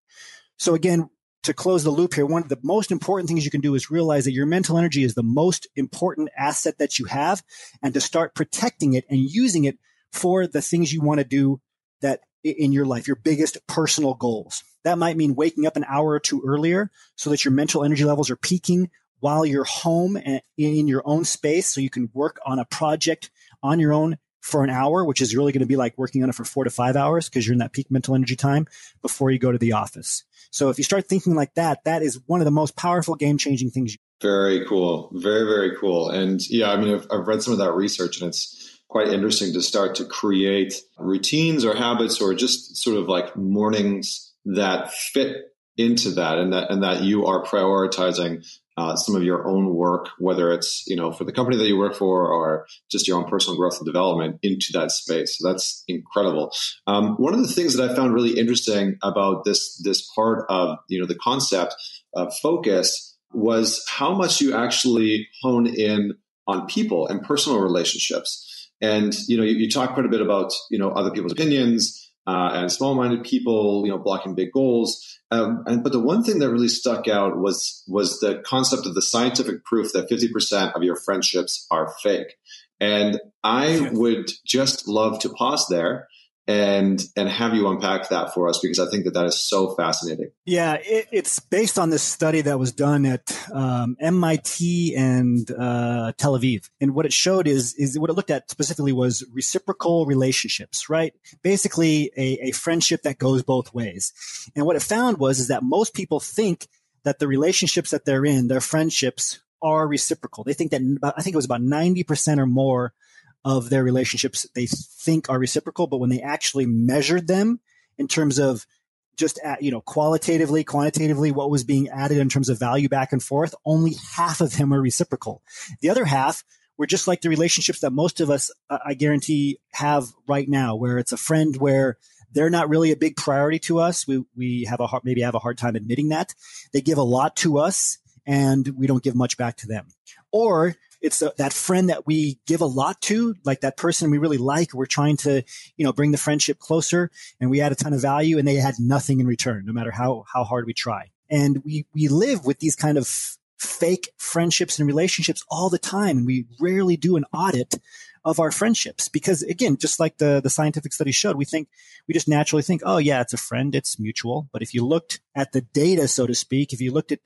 So again, to close the loop here, one of the most important things you can do is realize that your mental energy is the most important asset that you have and to start protecting it and using it for the things you want to do that in your life, your biggest personal goals. That might mean waking up an hour or two earlier so that your mental energy levels are peaking while you're home and in your own space so you can work on a project on your own for an hour, which is really going to be like working on it for four to five hours because you're in that peak mental energy time before you go to the office. So if you start thinking like that, that is one of the most powerful game changing things. Very cool. Very, very cool. And yeah, I mean, I've, I've read some of that research and it's quite interesting to start to create routines or habits or just sort of like mornings that fit into that and that and that you are prioritizing uh, some of your own work, whether it's you know for the company that you work for or just your own personal growth and development into that space. So that's incredible. Um, one of the things that I found really interesting about this this part of you know the concept of focus was how much you actually hone in on people and personal relationships. And you know you, you talk quite a bit about you know other people's opinions uh, and small-minded people, you know, blocking big goals. Um, and, but the one thing that really stuck out was was the concept of the scientific proof that 50% of your friendships are fake. And I would just love to pause there and and have you unpack that for us because I think that that is so fascinating. Yeah, it, it's based on this study that was done at um, MIT and uh, Tel Aviv, and what it showed is is what it looked at specifically was reciprocal relationships, right? Basically, a, a friendship that goes both ways. And what it found was is that most people think that the relationships that they're in, their friendships, are reciprocal. They think that I think it was about ninety percent or more of their relationships they think are reciprocal, but when they actually measured them in terms of just at, you know qualitatively, quantitatively, what was being added in terms of value back and forth, only half of them were reciprocal. The other half were just like the relationships that most of us, uh, I guarantee, have right now, where it's a friend where they're not really a big priority to us. We we have a hard, maybe have a hard time admitting that they give a lot to us and we don't give much back to them. Or it's a, that friend that we give a lot to, like that person we really like. We're trying to, you know, bring the friendship closer and we add a ton of value and they had nothing in return, no matter how, how hard we try. And we, we live with these kind of fake friendships and relationships all the time. And we rarely do an audit of our friendships because again, just like the, the scientific study showed, we think, we just naturally think, oh yeah, it's a friend. It's mutual. But if you looked at the data, so to speak, if you looked at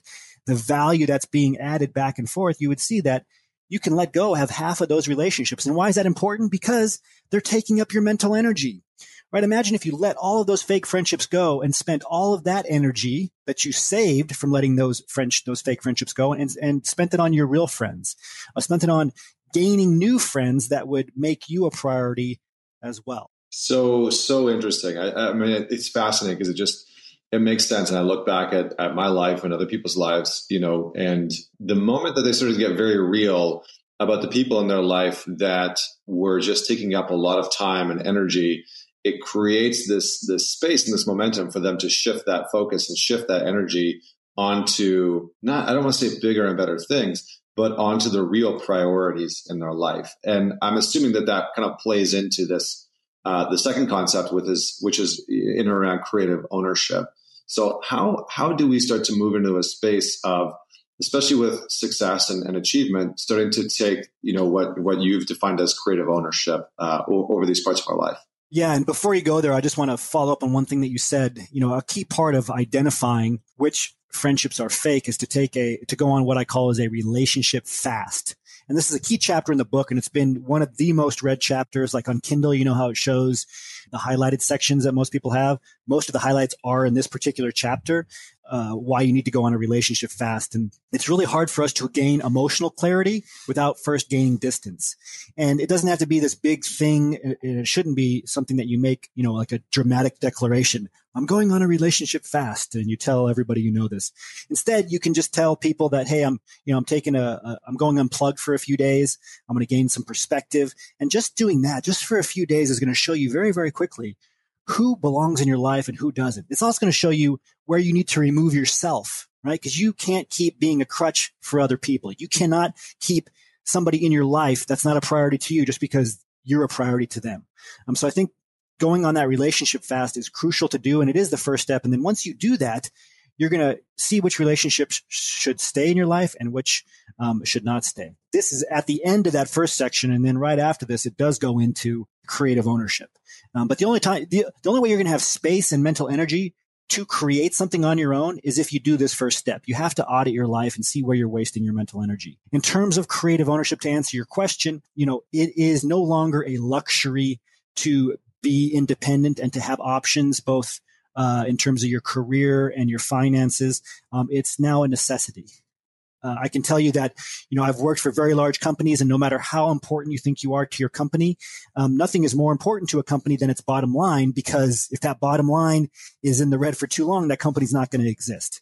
the value that's being added back and forth, you would see that you can let go have half of those relationships. And why is that important? Because they're taking up your mental energy, right? Imagine if you let all of those fake friendships go and spent all of that energy that you saved from letting those French, those fake friendships go and, and spent it on your real friends, uh, spent it on gaining new friends that would make you a priority as well. So, so interesting. I, I mean, it's fascinating because it just, it makes sense. And I look back at, at my life and other people's lives, you know, and the moment that they started to get very real about the people in their life that were just taking up a lot of time and energy, it creates this this space and this momentum for them to shift that focus and shift that energy onto not I don't want to say bigger and better things, but onto the real priorities in their life. And I'm assuming that that kind of plays into this uh, the second concept with is which is in and around creative ownership. So how how do we start to move into a space of especially with success and, and achievement, starting to take you know what what you've defined as creative ownership uh, over these parts of our life. Yeah, and before you go there, I just want to follow up on one thing that you said. You know, a key part of identifying which friendships are fake is to take a to go on what I call as a relationship fast. And this is a key chapter in the book, and it's been one of the most read chapters. Like on Kindle, you know how it shows the highlighted sections that most people have. Most of the highlights are in this particular chapter. Uh, why you need to go on a relationship fast. And it's really hard for us to gain emotional clarity without first gaining distance. And it doesn't have to be this big thing. And It shouldn't be something that you make, you know, like a dramatic declaration. I'm going on a relationship fast and you tell everybody you know this. Instead, you can just tell people that, Hey, I'm, you know, I'm taking a, a I'm going unplugged for a few days. I'm going to gain some perspective. And just doing that just for a few days is going to show you very, very quickly who belongs in your life and who doesn't. It's also going to show you where you need to remove yourself, right? Because you can't keep being a crutch for other people. You cannot keep somebody in your life that's not a priority to you just because you're a priority to them. Um, so I think going on that relationship fast is crucial to do, and it is the first step. And then once you do that, you're going to see which relationships should stay in your life and which um, should not stay. This is at the end of that first section. And then right after this, it does go into creative ownership. Um, but the only time, the, the only way you're going to have space and mental energy to create something on your own is if you do this first step. You have to audit your life and see where you're wasting your mental energy. In terms of creative ownership, to answer your question, you know, it is no longer a luxury to be independent and to have options both uh, in terms of your career and your finances. Um, it's now a necessity. Uh, I can tell you that, you know, I've worked for very large companies and no matter how important you think you are to your company, um, nothing is more important to a company than its bottom line because if that bottom line is in the red for too long, that company's not going to exist.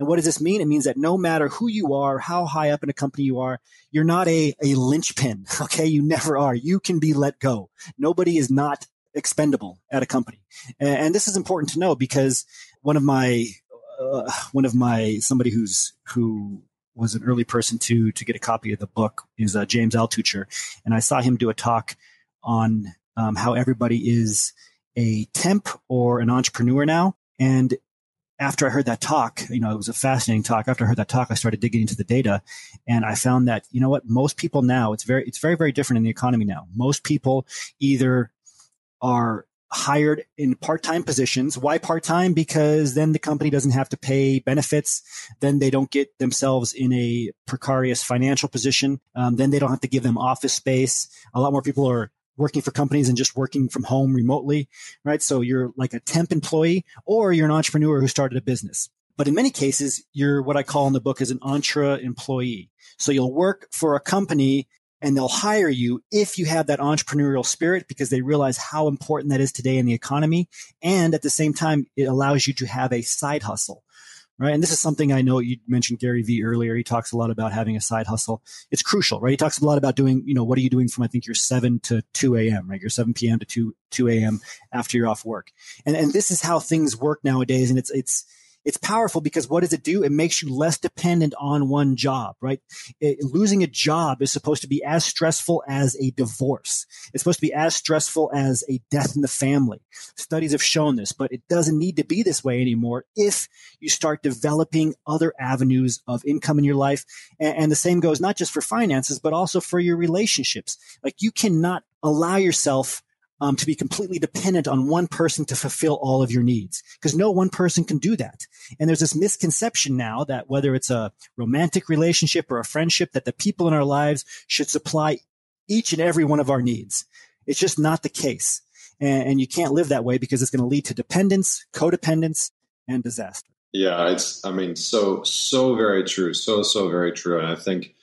And what does this mean? It means that no matter who you are, how high up in a company you are, you're not a, a linchpin. Okay. You never are. You can be let go. Nobody is not expendable at a company. And, and this is important to know because one of my, uh, one of my, somebody who's, who was an early person to to get a copy of the book is uh, James Altucher, and I saw him do a talk on um, how everybody is a temp or an entrepreneur now. And after I heard that talk, you know, it was a fascinating talk. After I heard that talk, I started digging into the data, and I found that you know what, most people now it's very it's very very different in the economy now. Most people either are hired in part-time positions. Why part-time? Because then the company doesn't have to pay benefits. Then they don't get themselves in a precarious financial position. Um, then they don't have to give them office space. A lot more people are working for companies and just working from home remotely, right? So you're like a temp employee or you're an entrepreneur who started a business. But in many cases, you're what I call in the book as an entre employee. So you'll work for a company and they'll hire you if you have that entrepreneurial spirit because they realize how important that is today in the economy. And at the same time, it allows you to have a side hustle. Right. And this is something I know you mentioned Gary Vee earlier. He talks a lot about having a side hustle. It's crucial, right? He talks a lot about doing, you know, what are you doing from, I think you're 7 to 2 a.m., right? You're 7 p.m. to 2, 2 a.m. after you're off work. And, and this is how things work nowadays. And it's, it's, it's powerful because what does it do? It makes you less dependent on one job, right? It, losing a job is supposed to be as stressful as a divorce. It's supposed to be as stressful as a death in the family. Studies have shown this, but it doesn't need to be this way anymore if you start developing other avenues of income in your life. And, and the same goes not just for finances, but also for your relationships. Like you cannot allow yourself um, to be completely dependent on one person to fulfill all of your needs because no one person can do that. And there's this misconception now that whether it's a romantic relationship or a friendship, that the people in our lives should supply each and every one of our needs. It's just not the case. And, and you can't live that way because it's going to lead to dependence, codependence, and disaster. Yeah, it's, I mean, so, so very true. So, so very true. And I think,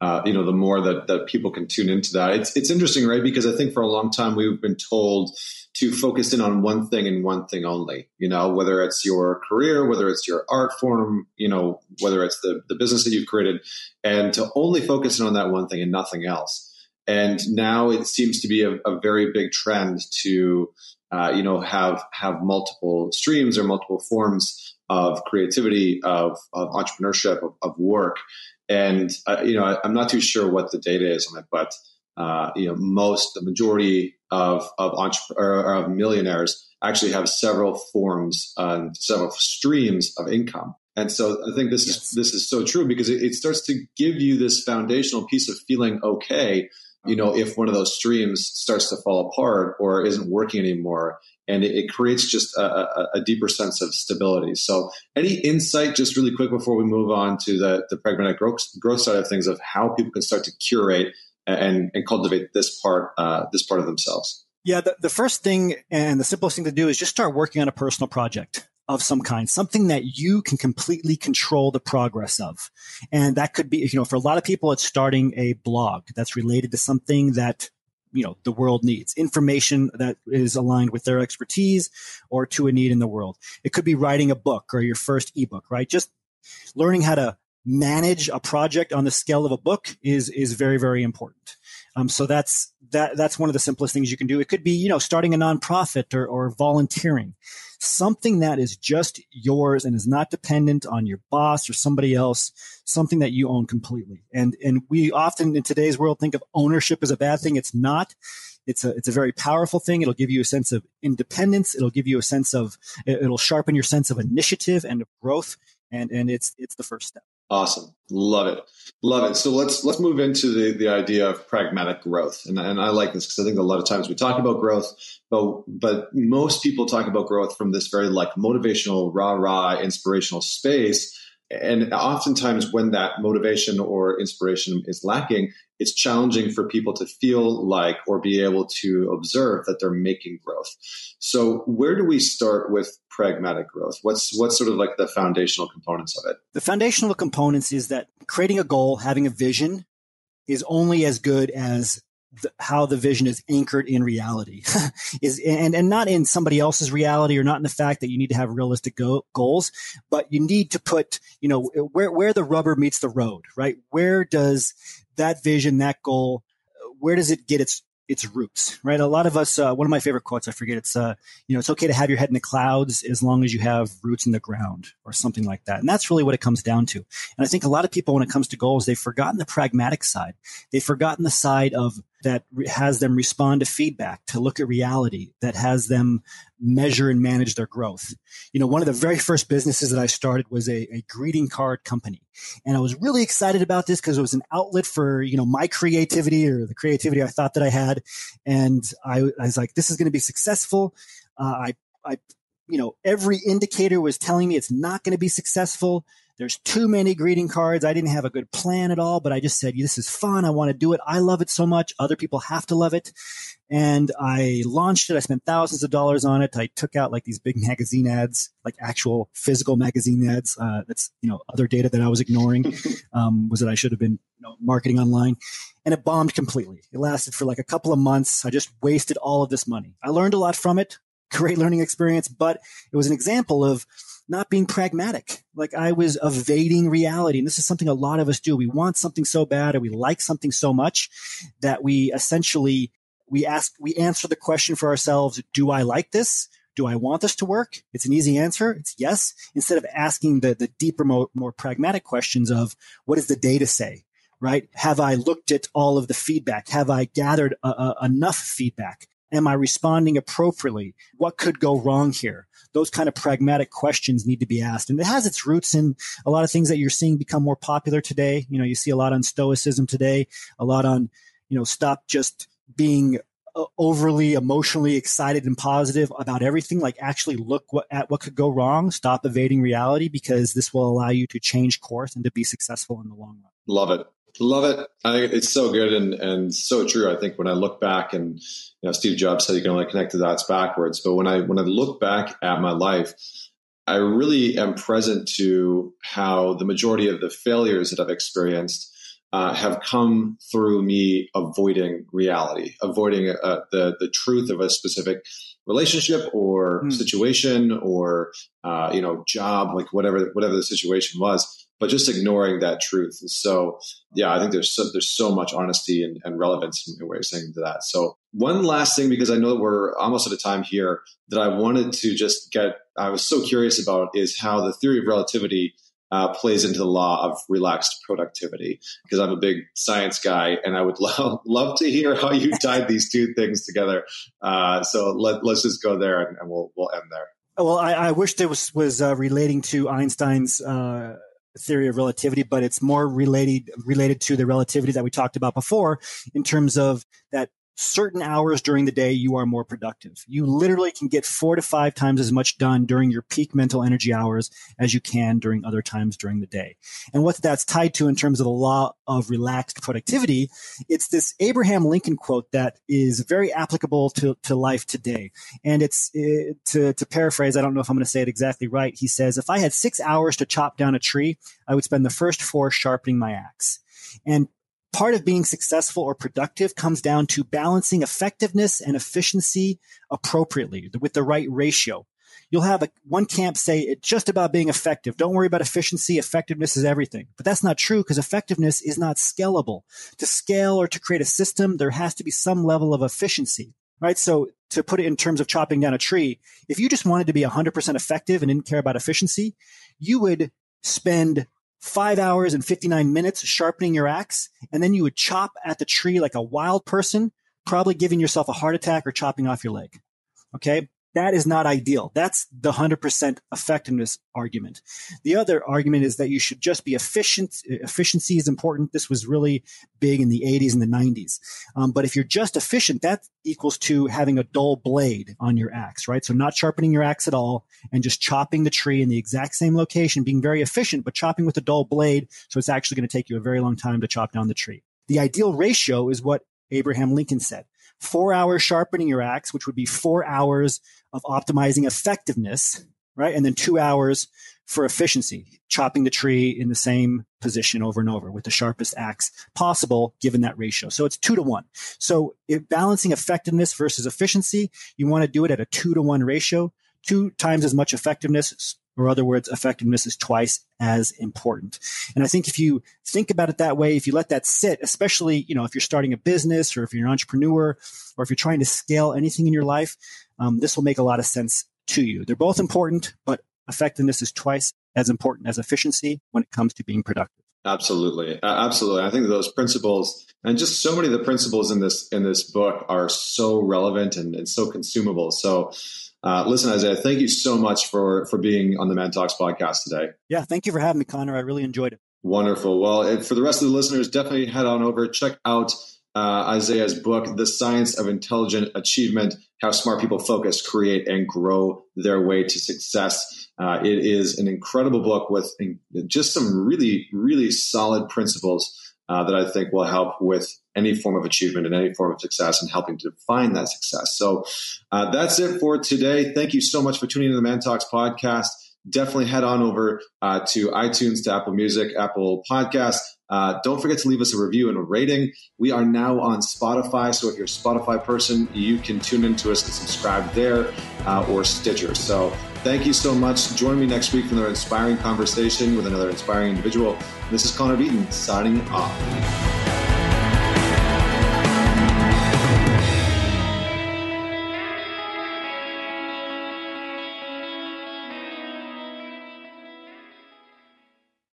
uh, you know, the more that, that people can tune into that. It's, it's interesting, right? Because I think for a long time we've been told to focus in on one thing and one thing only, you know, whether it's your career, whether it's your art form, you know, whether it's the, the business that you've created, and to only focus in on that one thing and nothing else. And now it seems to be a, a very big trend to, uh, you know, have have multiple streams or multiple forms of creativity, of, of entrepreneurship, of, of work. And uh, you know, I, am not too sure what the data is on it, but uh, you know, most the majority of of, entrep- or of millionaires actually have several forms and several streams of income. And so I think this yes. is this is so true because it, it starts to give you this foundational piece of feeling okay you know, if one of those streams starts to fall apart or isn't working anymore, and it, it creates just a, a, a, deeper sense of stability. So, any insight, just really quick before we move on to the, the pragmatic growth, growth side of things, of how people can start to curate and, and cultivate this part, uh, this part of themselves. Yeah, the, the first thing and the simplest thing to do is just start working on a personal project. of some kind, something that you can completely control the progress of. And that could be, you know, for a lot of people, it's starting a blog that's related to something that you know the world needs information that is aligned with their expertise or to a need in the world. It could be writing a book or your first ebook right? Just learning how to manage a project on the scale of a book is is very very important um, so that's that that's one of the simplest things you can do it could be you know starting a nonprofit or, or volunteering something that is just yours and is not dependent on your boss or somebody else, something that you own completely. And and we often in today's world think of ownership as a bad thing. It's not. It's a it's a very powerful thing. It'll give you a sense of independence. It'll give you a sense of it'll sharpen your sense of initiative and of growth. And and it's it's the first step. Awesome. Love it. Love it. So let's let's move into the, the idea of pragmatic growth. And, and I like this because I think a lot of times we talk about growth, but but most people talk about growth from this very like motivational, rah-rah, inspirational space. And oftentimes when that motivation or inspiration is lacking, it's challenging for people to feel like or be able to observe that they're making growth. So where do we start with pragmatic growth? What's what's sort of like the foundational components of it? The foundational components is that creating a goal, having a vision is only as good as how the vision is anchored in reality is and and not in somebody else's reality or not in the fact that you need to have realistic go- goals but you need to put you know where where the rubber meets the road right where does that vision that goal where does it get its its roots, right? A lot of us, uh, one of my favorite quotes, I forget, it's, uh, you know, it's okay to have your head in the clouds as long as you have roots in the ground or something like that. And that's really what it comes down to. And I think a lot of people, when it comes to goals, they've forgotten the pragmatic side. They've forgotten the side of that has them respond to feedback, to look at reality, that has them measure and manage their growth. You know, one of the very first businesses that I started was a, a greeting card company. And I was really excited about this because it was an outlet for, you know, my creativity or the creativity I thought that I had. And I, I was like, this is going to be successful. Uh, I, I, you know, every indicator was telling me it's not going to be successful. There's too many greeting cards. I didn't have a good plan at all, but I just said, this is fun. I want to do it. I love it so much. Other people have to love it. And I launched it. I spent thousands of dollars on it. I took out like these big magazine ads, like actual physical magazine ads. Uh, that's, you know, other data that I was ignoring, um, was that I should have been you know, marketing online and it bombed completely. It lasted for like a couple of months. I just wasted all of this money. I learned a lot from it. Great learning experience, but it was an example of, not being pragmatic. Like I was evading reality. And this is something a lot of us do. We want something so bad or we like something so much that we essentially, we ask, we answer the question for ourselves. Do I like this? Do I want this to work? It's an easy answer. It's yes. Instead of asking the, the deeper, more, more pragmatic questions of what does the data say? Right? Have I looked at all of the feedback? Have I gathered a, a, enough feedback? Am I responding appropriately? What could go wrong here? those kind of pragmatic questions need to be asked. And it has its roots in a lot of things that you're seeing become more popular today. You know, you see a lot on stoicism today, a lot on, you know, stop just being uh, overly emotionally excited and positive about everything like actually look what, at what could go wrong stop evading reality because this will allow you to change course and to be successful in the long run love it Love it. I think it's so good and, and so true. I think when I look back and you know, Steve Jobs said you can only connect the dots backwards. But when I when I look back at my life, I really am present to how the majority of the failures that I've experienced uh, have come through me avoiding reality, avoiding uh, the the truth of a specific relationship or mm. situation or uh, you know job, like whatever whatever the situation was but just ignoring that truth. So, yeah, I think there's so, there's so much honesty and, and relevance in what you're saying to that. So, one last thing, because I know that we're almost at a time here that I wanted to just get, I was so curious about is how the theory of relativity uh, plays into the law of relaxed productivity. Because I'm a big science guy, and I would love love to hear how you tied these two things together. Uh, so let, let's just go there, and, and we'll we'll end there. Well, I, I wish there was was uh, relating to Einstein's uh, theory of relativity, but it's more related related to the relativity that we talked about before in terms of that certain hours during the day you are more productive. You literally can get four to five times as much done during your peak mental energy hours as you can during other times during the day. And what that's tied to in terms of the law of relaxed productivity, it's this Abraham Lincoln quote that is very applicable to, to life today. And it's to, to paraphrase, I don't know if I'm going to say it exactly right. He says, if I had six hours to chop down a tree, I would spend the first four sharpening my axe. And part of being successful or productive comes down to balancing effectiveness and efficiency appropriately with the right ratio. You'll have a, one camp say it's just about being effective. Don't worry about efficiency. Effectiveness is everything. But that's not true because effectiveness is not scalable. To scale or to create a system, there has to be some level of efficiency, right? So to put it in terms of chopping down a tree, if you just wanted to be 100% effective and didn't care about efficiency, you would spend five hours and 59 minutes sharpening your axe, and then you would chop at the tree like a wild person, probably giving yourself a heart attack or chopping off your leg. Okay. That is not ideal. That's the 100% effectiveness argument. The other argument is that you should just be efficient. Efficiency is important. This was really big in the 80s and the 90s. Um, but if you're just efficient, that equals to having a dull blade on your axe, right? So not sharpening your axe at all and just chopping the tree in the exact same location, being very efficient, but chopping with a dull blade. So it's actually going to take you a very long time to chop down the tree. The ideal ratio is what Abraham Lincoln said four hours sharpening your axe, which would be four hours of optimizing effectiveness, right? And then two hours for efficiency, chopping the tree in the same position over and over with the sharpest axe possible given that ratio. So it's two to one. So balancing effectiveness versus efficiency, you want to do it at a two to one ratio, two times as much effectiveness or other words, effectiveness is twice as important. And I think if you think about it that way, if you let that sit, especially, you know, if you're starting a business or if you're an entrepreneur or if you're trying to scale anything in your life, um, this will make a lot of sense to you. They're both important, but effectiveness is twice as important as efficiency when it comes to being productive. Absolutely, uh, absolutely. I think those principles and just so many of the principles in this in this book are so relevant and, and so consumable. So uh, listen, Isaiah, thank you so much for for being on the Man Talks podcast today. Yeah, thank you for having me, Connor. I really enjoyed it. Wonderful. Well, for the rest of the listeners, definitely head on over, check out uh, Isaiah's book, The Science of Intelligent Achievement How Smart People Focus, Create, and Grow Their Way to Success. Uh, it is an incredible book with just some really, really solid principles uh, that I think will help with any form of achievement and any form of success and helping to define that success. So uh, that's it for today. Thank you so much for tuning in to the Man Talks podcast. Definitely head on over uh, to iTunes, to Apple Music, Apple Podcasts. Uh, don't forget to leave us a review and a rating. We are now on Spotify, so if you're a Spotify person, you can tune into us and subscribe there uh, or Stitcher. So thank you so much. Join me next week for another inspiring conversation with another inspiring individual. This is Connor Beaton signing off.